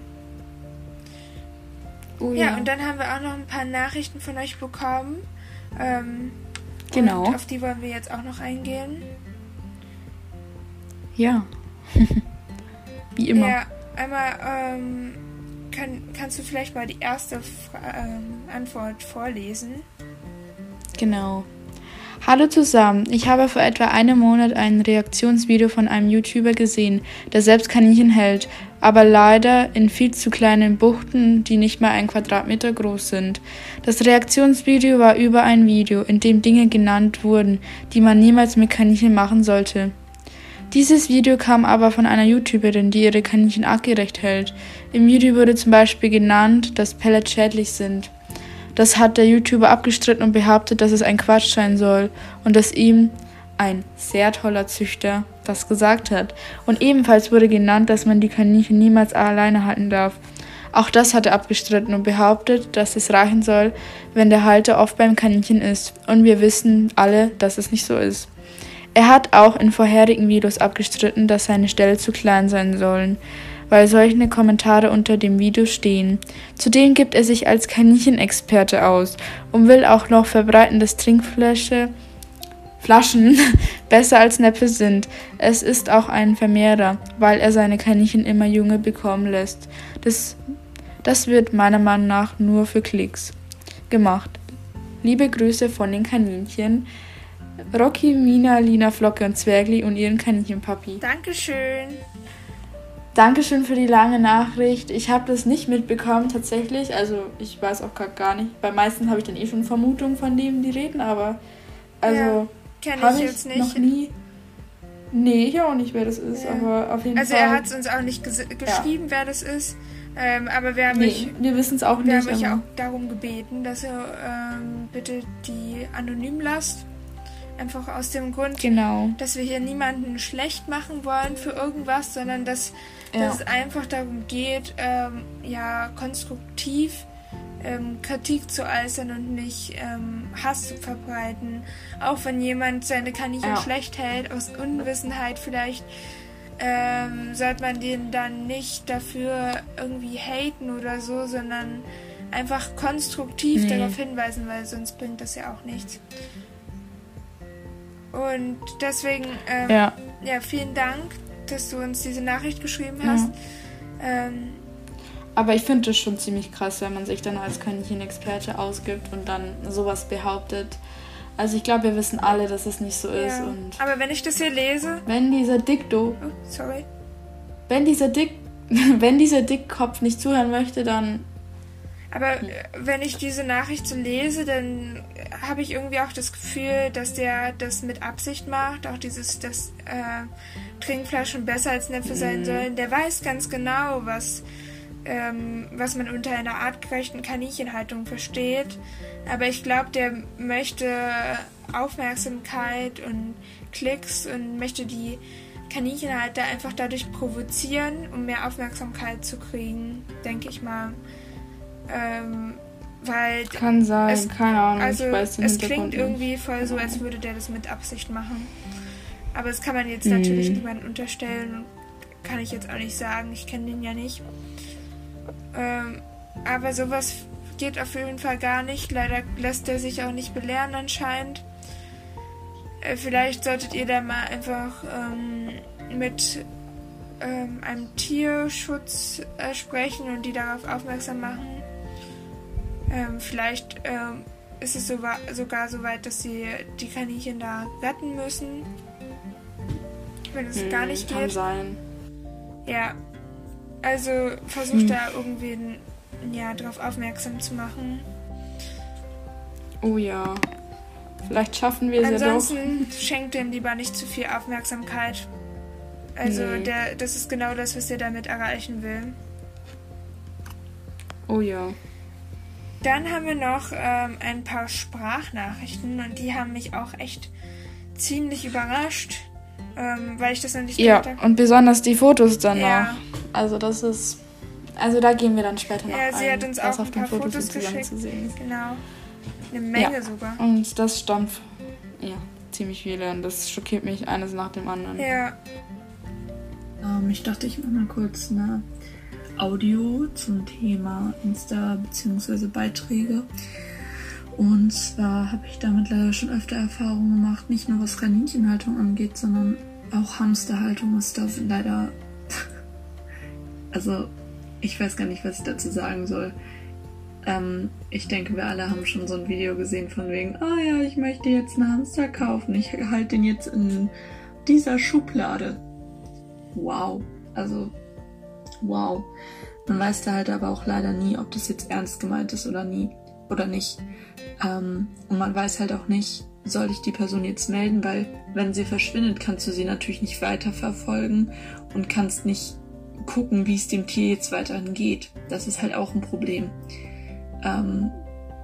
Oh, ja. ja. und dann haben wir auch noch ein paar Nachrichten von euch bekommen. Ähm, genau. Auf die wollen wir jetzt auch noch eingehen. Ja. Wie immer. Ja, einmal ähm, kann, kannst du vielleicht mal die erste Fra ähm, Antwort vorlesen. Genau. Hallo zusammen, ich habe vor etwa einem Monat ein Reaktionsvideo von einem YouTuber gesehen, der selbst Kaninchen hält, aber leider in viel zu kleinen Buchten, die nicht mal ein Quadratmeter groß sind. Das Reaktionsvideo war über ein Video, in dem Dinge genannt wurden, die man niemals mit Kaninchen machen sollte. Dieses Video kam aber von einer YouTuberin, die ihre Kaninchen artgerecht hält. Im Video wurde zum Beispiel genannt, dass Pellets schädlich sind. Das hat der YouTuber abgestritten und behauptet, dass es ein Quatsch sein soll und dass ihm ein sehr toller Züchter das gesagt hat. Und ebenfalls wurde genannt, dass man die Kaninchen niemals alleine halten darf. Auch das hat er abgestritten und behauptet, dass es reichen soll, wenn der Halter oft beim Kaninchen ist. Und wir wissen alle, dass es nicht so ist. Er hat auch in vorherigen Videos abgestritten, dass seine Ställe zu klein sein sollen, weil solche Kommentare unter dem Video stehen. Zudem gibt er sich als Kaninchenexperte aus und will auch noch verbreiten, dass Trinkflasche Flaschen besser als Näpfe sind. Es ist auch ein Vermehrer, weil er seine Kaninchen immer junge bekommen lässt. Das, das wird meiner Meinung nach nur für Klicks gemacht. Liebe Grüße von den Kaninchen. Rocky, Mina, Lina, Flocke und Zwergli und ihren Kaninchenpapi. Dankeschön. Dankeschön für die lange Nachricht. Ich habe das nicht mitbekommen tatsächlich. Also ich weiß auch gar nicht. Bei meisten habe ich dann eh schon Vermutungen von dem, die reden, aber also ja, kenne ich jetzt nicht. Noch nie. Nee, ich auch nicht, wer das ist, ja. aber auf jeden also Fall. Also er hat es uns auch nicht geschrieben, ja. wer das ist. Ähm, aber wir haben nee, mich, wir wissen es auch wir nicht. Wir haben mich auch darum gebeten, dass ihr ähm, bitte die anonym lasst. Einfach aus dem Grund, genau. dass wir hier niemanden schlecht machen wollen für irgendwas, sondern dass, ja. dass es einfach darum geht, ähm, ja, konstruktiv ähm, Kritik zu äußern und nicht ähm, Hass zu verbreiten. Auch wenn jemand seine Kaninchen ja. schlecht hält, aus Unwissenheit vielleicht, ähm, sollte man den dann nicht dafür irgendwie haten oder so, sondern einfach konstruktiv nee. darauf hinweisen, weil sonst bringt das ja auch nichts. Und deswegen, ähm, ja. ja. vielen Dank, dass du uns diese Nachricht geschrieben hast. Ja. Ähm, Aber ich finde es schon ziemlich krass, wenn man sich dann als Kaninchen-Experte ausgibt und dann sowas behauptet. Also ich glaube, wir wissen alle, dass es nicht so ja. ist. Und aber wenn ich das hier lese. Wenn dieser Dikto. Oh, sorry. Wenn dieser Dick. Wenn dieser Dickkopf nicht zuhören möchte, dann. Aber hm. wenn ich diese Nachricht so lese, dann habe ich irgendwie auch das Gefühl, dass der das mit Absicht macht. Auch dieses, dass äh, Trinkflaschen besser als Näpfe sein mhm. sollen. Der weiß ganz genau, was ähm, was man unter einer artgerechten Kaninchenhaltung versteht. Aber ich glaube, der möchte Aufmerksamkeit und Klicks und möchte die Kaninchenhalter einfach dadurch provozieren, um mehr Aufmerksamkeit zu kriegen, denke ich mal. Ähm, weil Kann sein, es, keine Ahnung. Also es klingt irgendwie voll so, als würde der das mit Absicht machen. Aber das kann man jetzt mhm. natürlich niemandem unterstellen. Kann ich jetzt auch nicht sagen. Ich kenne den ja nicht. Ähm, aber sowas geht auf jeden Fall gar nicht. Leider lässt er sich auch nicht belehren anscheinend. Äh, vielleicht solltet ihr da mal einfach ähm, mit ähm, einem Tierschutz äh, sprechen und die darauf aufmerksam machen. Ähm, vielleicht ähm, ist es so, sogar so weit, dass sie die Kaninchen da retten müssen. Wenn es hm, gar nicht geht. Kann sein. Ja, also versucht hm. da irgendwen ja, darauf aufmerksam zu machen. Oh ja. Vielleicht schaffen wir es ja doch. Ansonsten schenkt dem lieber nicht zu viel Aufmerksamkeit. Also nee. der, das ist genau das, was er damit erreichen will. Oh ja. Dann haben wir noch ähm, ein paar Sprachnachrichten und die haben mich auch echt ziemlich überrascht, ähm, weil ich das noch nicht Ja, und besonders die Fotos danach. Ja. Also das ist, also da gehen wir dann später noch Ja, sie ein, hat uns auch ein paar Fotos, Fotos geschickt. Zu sehen ist. Genau, eine Menge ja. sogar. Und das stammt, ja, ziemlich viele und das schockiert mich eines nach dem anderen. Ja. Ähm, ich dachte, ich mache mal kurz eine Audio zum Thema Insta bzw. Beiträge. Und zwar habe ich damit leider schon öfter Erfahrungen gemacht, nicht nur was Kaninchenhaltung angeht, sondern auch Hamsterhaltung ist da leider also ich weiß gar nicht, was ich dazu sagen soll. Ähm, ich denke, wir alle haben schon so ein Video gesehen von wegen, ah oh ja, ich möchte jetzt einen Hamster kaufen. Ich halte den jetzt in dieser Schublade. Wow. Also, wow. Man weiß da halt aber auch leider nie, ob das jetzt ernst gemeint ist oder nie oder nicht. Ähm, und man weiß halt auch nicht, soll ich die Person jetzt melden, weil wenn sie verschwindet, kannst du sie natürlich nicht weiterverfolgen und kannst nicht gucken, wie es dem Tier jetzt weiterhin geht. Das ist halt auch ein Problem. Ähm,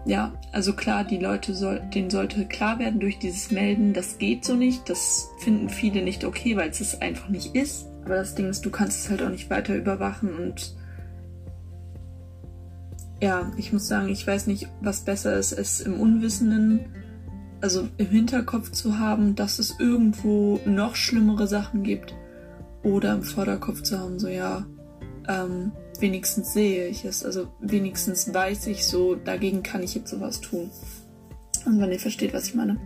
ja, also klar, die Leute soll, denen sollte klar werden durch dieses Melden, das geht so nicht. Das finden viele nicht okay, weil es es einfach nicht ist. Aber das Ding ist, du kannst es halt auch nicht weiter überwachen und ja, ich muss sagen, ich weiß nicht, was besser ist, es im Unwissenden, also im Hinterkopf zu haben, dass es irgendwo noch schlimmere Sachen gibt oder im Vorderkopf zu haben, so ja, ähm, wenigstens sehe ich es, also wenigstens weiß ich so, dagegen kann ich jetzt sowas tun. Also wenn ihr versteht, was ich meine.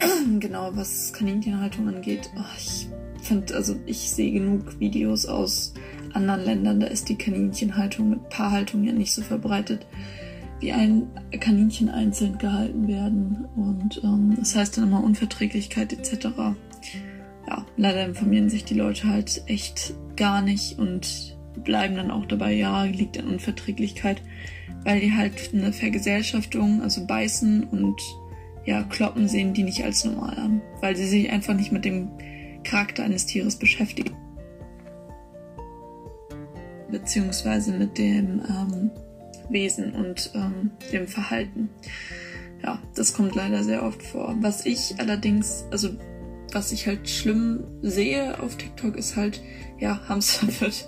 genau, was Kaninchenhaltung angeht, oh, ich finde, also ich sehe genug Videos aus anderen Ländern, da ist die Kaninchenhaltung mit Paarhaltung ja nicht so verbreitet, wie ein Kaninchen einzeln gehalten werden. Und ähm, das heißt dann immer Unverträglichkeit etc ja, leider informieren sich die Leute halt echt gar nicht und bleiben dann auch dabei, ja, liegt an Unverträglichkeit, weil die halt eine Vergesellschaftung, also beißen und ja, kloppen sehen die nicht als normal an, weil sie sich einfach nicht mit dem Charakter eines Tieres beschäftigen. Beziehungsweise mit dem ähm, Wesen und ähm, dem Verhalten. Ja, das kommt leider sehr oft vor. Was ich allerdings, also was ich halt schlimm sehe auf TikTok ist halt, ja, Hamster wird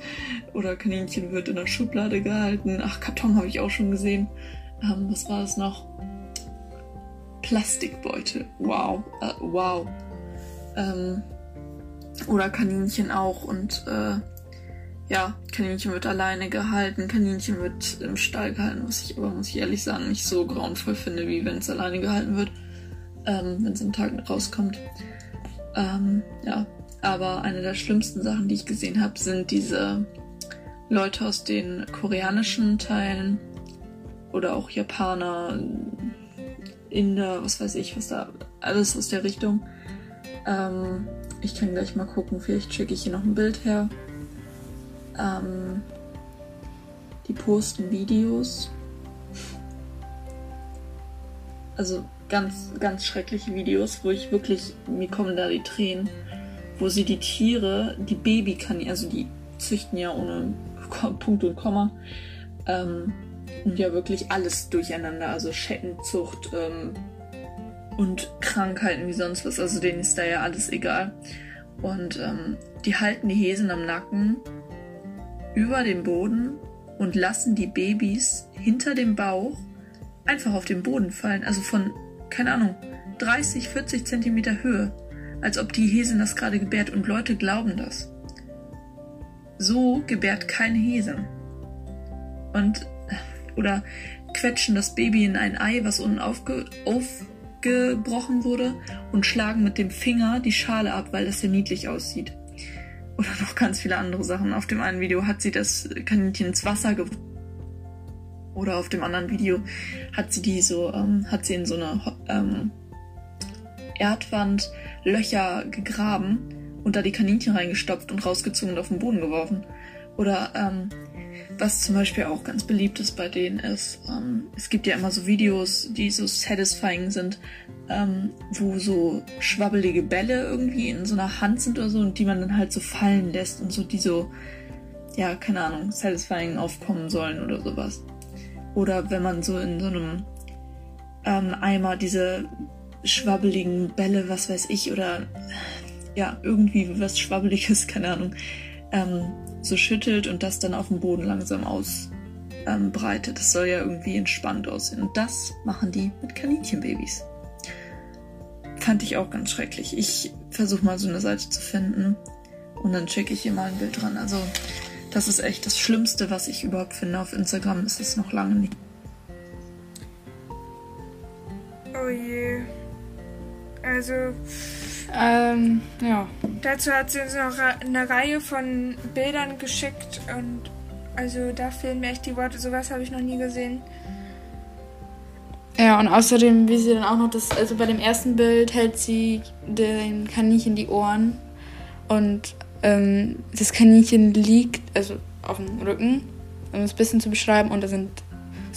oder Kaninchen wird in der Schublade gehalten. Ach, Karton habe ich auch schon gesehen. Ähm, was war das noch? Plastikbeutel. Wow. Äh, wow. Ähm, oder Kaninchen auch. Und äh, ja, Kaninchen wird alleine gehalten, Kaninchen wird im Stall gehalten, was ich aber, muss ich ehrlich sagen, nicht so grauenvoll finde, wie wenn es alleine gehalten wird, ähm, wenn es am Tag rauskommt. Ähm, ja, aber eine der schlimmsten Sachen, die ich gesehen habe, sind diese Leute aus den koreanischen Teilen oder auch Japaner, Inder, was weiß ich, was da, alles aus der Richtung. Ähm, ich kann gleich mal gucken, vielleicht schicke ich hier noch ein Bild her. Ähm, die posten Videos. Also ganz, ganz schreckliche Videos, wo ich wirklich, mir kommen da die Tränen, wo sie die Tiere, die Babykaninchen, also die züchten ja ohne Punkt und Komma, ähm, und ja wirklich alles durcheinander, also Schettenzucht ähm, und Krankheiten wie sonst was, also denen ist da ja alles egal. Und ähm, die halten die Häsen am Nacken über dem Boden und lassen die Babys hinter dem Bauch einfach auf den Boden fallen, also von, keine Ahnung, 30, 40 Zentimeter Höhe, als ob die Häsin das gerade gebärt und Leute glauben das. So gebärt keine Häsin. Und oder quetschen das Baby in ein Ei, was unten aufge aufgebrochen wurde, und schlagen mit dem Finger die Schale ab, weil das ja niedlich aussieht. Oder noch ganz viele andere Sachen. Auf dem einen Video hat sie das Kaninchen ins Wasser geworfen. Oder auf dem anderen Video hat sie die so, ähm, hat sie in so eine ähm, Erdwand Löcher gegraben und da die Kaninchen reingestopft und rausgezogen und auf den Boden geworfen. Oder ähm, was zum Beispiel auch ganz beliebt ist bei denen ist, ähm, es gibt ja immer so Videos, die so satisfying sind, ähm, wo so schwabbelige Bälle irgendwie in so einer Hand sind oder so und die man dann halt so fallen lässt und so die so, ja, keine Ahnung, satisfying aufkommen sollen oder sowas. Oder wenn man so in so einem ähm, Eimer diese schwabbeligen Bälle, was weiß ich, oder ja, irgendwie was Schwabbeliges, keine Ahnung, ähm, so schüttelt und das dann auf dem Boden langsam ausbreitet. Ähm, das soll ja irgendwie entspannt aussehen. Und das machen die mit Kaninchenbabys. Fand ich auch ganz schrecklich. Ich versuche mal so eine Seite zu finden und dann checke ich hier mal ein Bild dran. Also das ist echt das Schlimmste, was ich überhaupt finde. Auf Instagram ist es noch lange nicht. Oh je. Also ähm, ja. Dazu hat sie uns noch eine Reihe von Bildern geschickt und also da fehlen mir echt die Worte. Sowas habe ich noch nie gesehen. Ja, und außerdem, wie sie dann auch noch das, also bei dem ersten Bild hält sie den Kaninchen die Ohren und ähm, das Kaninchen liegt, also auf dem Rücken, um es ein bisschen zu beschreiben, und da sind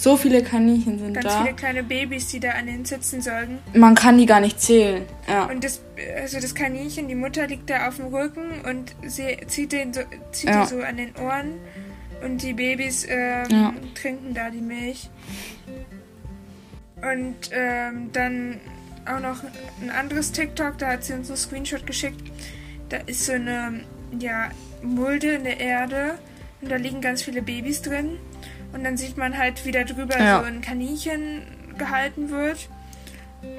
so viele Kaninchen sind Ganz da. Ganz viele kleine Babys, die da an den sitzen sollten. Man kann die gar nicht zählen. Ja. Und das, also das Kaninchen, die Mutter liegt da auf dem Rücken und sie zieht den so, zieht ja. so an den Ohren und die Babys ähm, ja. trinken da die Milch. Und ähm, dann auch noch ein anderes TikTok, da hat sie uns einen Screenshot geschickt. Da ist so eine ja, Mulde in der Erde und da liegen ganz viele Babys drin. Und dann sieht man halt, wie da drüber ja. so ein Kaninchen gehalten wird,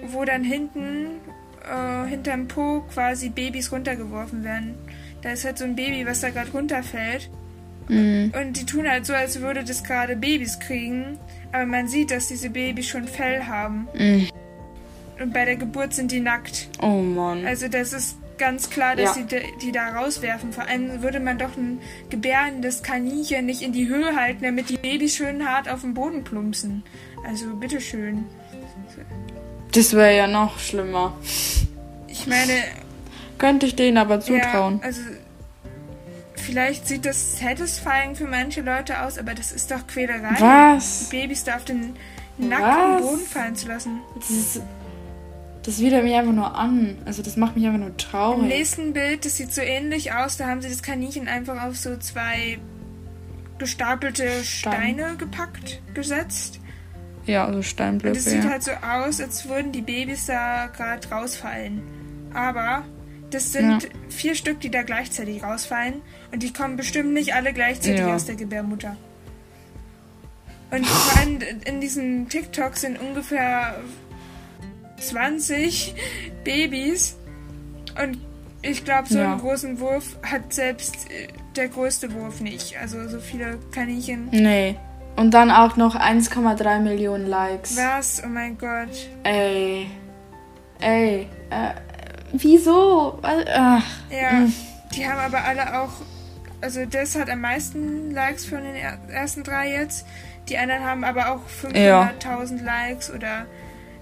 wo dann hinten, äh, hinterm Po quasi Babys runtergeworfen werden. Da ist halt so ein Baby, was da gerade runterfällt. Mhm. Und die tun halt so, als würde das gerade Babys kriegen. Aber man sieht, dass diese Babys schon Fell haben. Mhm. Und bei der Geburt sind die nackt. Oh Mann. Also das ist ganz klar, dass ja. sie die da rauswerfen. Vor allem würde man doch ein gebärendes Kaninchen nicht in die Höhe halten, damit die Babys schön hart auf den Boden plumpsen. Also bitteschön. Das wäre ja noch schlimmer. Ich meine. Könnte ich denen aber zutrauen. Ja, also vielleicht sieht das satisfying für manche Leute aus, aber das ist doch Quälerei. Was? Babys da auf den nackten Boden fallen zu lassen. Das ist das widert mich einfach nur an. Also das macht mich einfach nur traurig. Im nächsten Bild, das sieht so ähnlich aus, da haben sie das Kaninchen einfach auf so zwei gestapelte Stein. Steine gepackt, gesetzt. Ja, also Steinblöcke. Und es sieht ja. halt so aus, als würden die Babys da gerade rausfallen. Aber das sind ja. vier Stück, die da gleichzeitig rausfallen. Und die kommen bestimmt nicht alle gleichzeitig ja. aus der Gebärmutter. Und vor allem in diesem TikTok sind ungefähr 20 Babys. Und ich glaube, so ja. einen großen Wurf hat selbst äh, der größte Wurf nicht. Also so viele Kaninchen. Nee. Und dann auch noch 1,3 Millionen Likes. Was? Oh mein Gott. Ey. Ey. Äh, wieso? Ach. Ja, hm. die haben aber alle auch also das hat am meisten Likes von den er ersten drei jetzt. Die anderen haben aber auch 500.000 Ja. Likes oder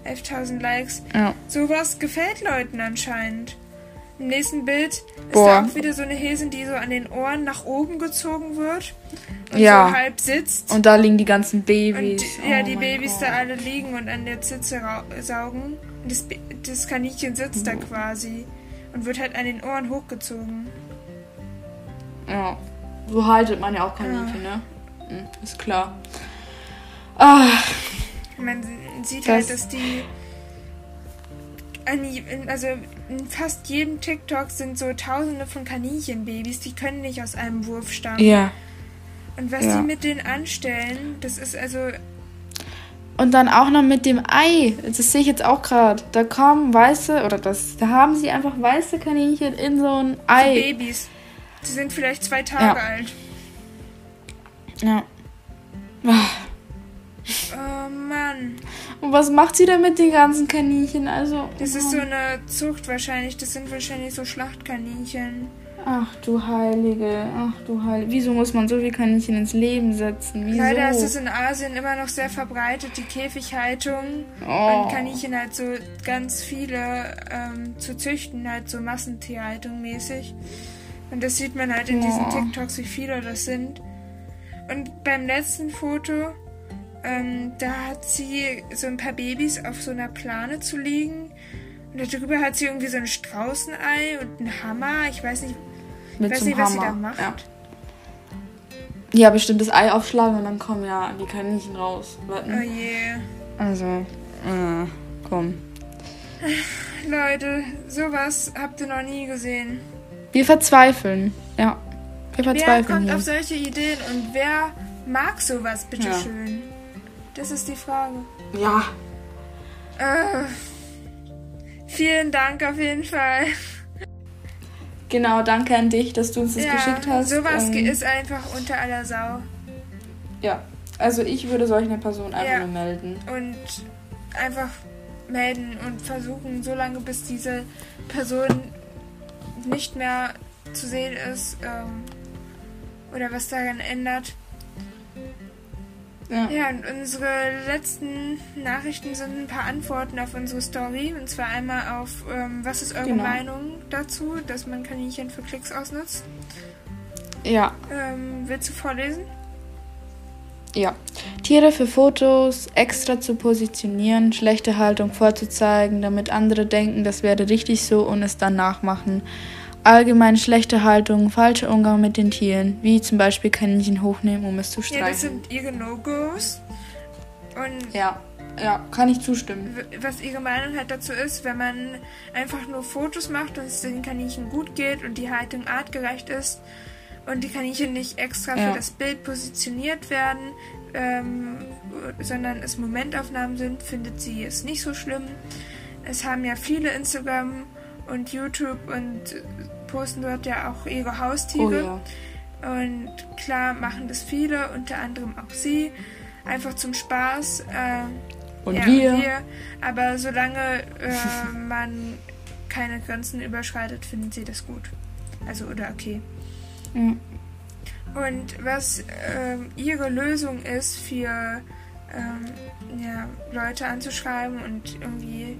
11.000 Likes. Ja. Sowas gefällt Leuten anscheinend. Im nächsten Bild ist Boah. da auch wieder so eine Häsin, die so an den Ohren nach oben gezogen wird und Ja. so halb sitzt. Und da liegen die ganzen Und Babys. ja, Oh die mein Babys Gott. da alle liegen und an der Zitze saugen. Und das, das Kaninchen sitzt da quasi und wird halt an den Ohren hochgezogen. Ja. So haltet man ja auch Kaninchen, ne? Hm, Ist klar. Ah, Man sieht Das- halt, dass die. Also in fast jedem TikTok sind so tausende von Kaninchenbabys, die können nicht aus einem Wurf stammen. ja. Und was Ja. die mit denen anstellen, das ist also. Und dann auch noch mit dem Ei. Das sehe ich jetzt auch gerade. Da kommen weiße, oder das, da haben sie einfach weiße Kaninchen in so ein Ei. Babys. Die sind vielleicht zwei Tage Ja. alt. Ja. Oh Mann. Und was macht sie denn mit den ganzen Kaninchen? Also. Das ist so eine Zucht wahrscheinlich. Das sind wahrscheinlich so Schlachtkaninchen. Ach du Heilige, ach du Heilige. Wieso muss man so viel Kaninchen ins Leben setzen? Wieso? Leider ist es in Asien immer noch sehr verbreitet, die Käfighaltung. oh. Und Kaninchen halt so ganz viele ähm, zu züchten, halt so Massentierhaltung mäßig. Und das sieht man halt in diesen Oh. TikToks, wie viele das sind. Und beim letzten Foto, ähm, da hat sie so ein paar Babys auf so einer Plane zu liegen. Und darüber hat sie irgendwie so ein Straußenei und einen Hammer. Ich weiß nicht, Mit weiß nicht was sie da Hammer. macht. Ja. ja, bestimmt das Ei aufschlagen und dann kommen ja die Kaninchen raus. Warten. Oh je. Also, äh, komm. Leute, sowas habt ihr noch nie gesehen. Wir verzweifeln. Ja. Wir Wer verzweifeln kommt hier. auf solche Ideen und wer mag sowas, Ja. bitteschön? Das ist die Frage. Ja. Äh, vielen Dank auf jeden Fall. Genau, danke an dich, dass du uns das ja, geschickt hast. sowas Ähm, ist einfach unter aller Sau. Ja. Also ich würde solch eine Person einfach Ja. nur melden. Und einfach melden und versuchen, so lange bis diese Person nicht mehr zu sehen ist ähm, oder was daran ändert. Ja. Ja, und unsere letzten Nachrichten sind ein paar Antworten auf unsere Story. Und zwar einmal auf, ähm, was ist eure Genau. Meinung dazu, dass man Kaninchen für Klicks ausnutzt? Ja. Ähm, willst du vorlesen? Ja. Tiere für Fotos extra zu positionieren, schlechte Haltung vorzuzeigen, damit andere denken, das wäre richtig so und es dann nachmachen. Allgemein schlechte Haltung, falscher Umgang mit den Tieren, wie zum Beispiel Kaninchen hochnehmen, um es zu Ja, das sind ihre No-Gos. Und Ja, ja, kann ich zustimmen. was ihre Meinung halt dazu ist, wenn man einfach nur Fotos macht und es den Kaninchen gut geht und die Haltung artgerecht ist und die Kaninchen nicht extra Ja. für das Bild positioniert werden, ähm, sondern es Momentaufnahmen sind, findet sie es nicht so schlimm. Es haben ja viele Instagram und YouTube und posten dort ja auch ihre Oh Haustiere. ja. Und klar machen das viele, unter anderem auch sie, einfach zum Spaß. Äh, Und ja, wir, Aber solange äh, man keine Grenzen überschreitet, findet sie das gut. Also oder okay. Ja. Und was ähm, ihre Lösung ist für ähm, ja, Leute anzuschreiben und irgendwie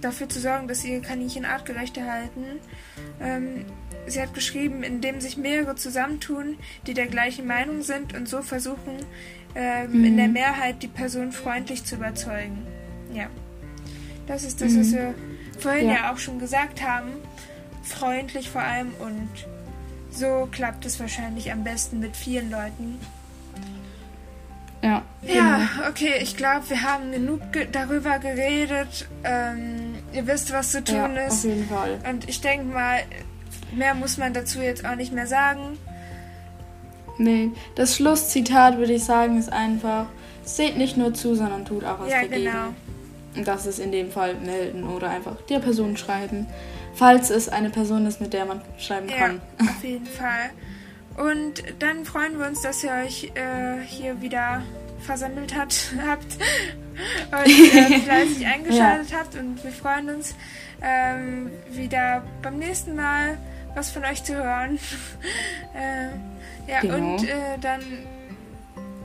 dafür zu sorgen, dass ihre Kaninchen artgerecht erhalten. Ähm, sie hat geschrieben, indem sich mehrere zusammentun, die der gleichen Meinung sind und so versuchen, ähm, in der Mhm. Mehrheit die Person freundlich zu überzeugen. Ja. Das ist das, was Mhm. wir vorhin ja. Ja. auch schon gesagt haben. Freundlich vor allem und so klappt es wahrscheinlich am besten mit vielen Leuten. Ja, Ja, okay, ich glaube, wir haben genug ge darüber geredet. Ähm, ihr wisst, was zu genau. tun ja, auf ist. jeden Fall. Und ich denke mal, mehr muss man dazu jetzt auch nicht mehr sagen. Nee, das Schlusszitat würde ich sagen ist einfach, seht nicht nur zu, sondern tut auch was ja, dagegen. genau. Und das ist in dem Fall melden oder einfach der Person schreiben, falls es eine Person ist, mit der man schreiben Ja, kann. auf jeden Fall. Und dann freuen wir uns, dass ihr euch äh, hier wieder versammelt hat, habt und äh, fleißig eingeschaltet habt. Und wir freuen uns ähm, wieder beim nächsten Mal was von euch zu hören. äh, ja, Genau. und äh, dann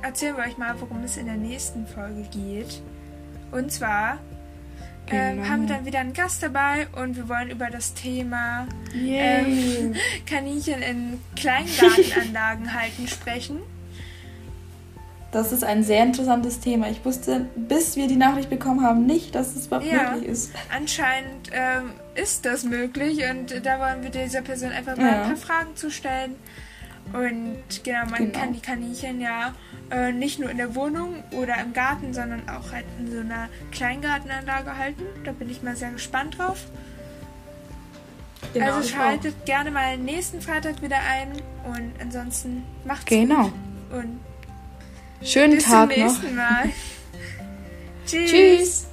erzählen wir euch mal, worum es in der nächsten Folge geht. Und zwar ähm, Genau. haben wir dann wieder einen Gast dabei und wir wollen über das Thema ähm, Kaninchen in Kleingartenanlagen halten sprechen. Das ist ein sehr interessantes Thema. Ich wusste, bis wir die Nachricht bekommen haben, nicht, dass es überhaupt Ja. möglich ist. Anscheinend ähm, ist das möglich und da wollen wir dieser Person einfach mal Ja. ein paar Fragen zu stellen. Und genau, man Genau. kann die Kaninchen ja äh, nicht nur in der Wohnung oder im Garten, sondern auch halt in so einer Kleingartenanlage halten. Da bin ich mal sehr gespannt drauf. also ich auch. schaltet gerne mal nächsten Freitag wieder ein und ansonsten macht's Genau. gut und Schönen bis Tag zum noch. nächsten Mal. Tschüss. Tschüss.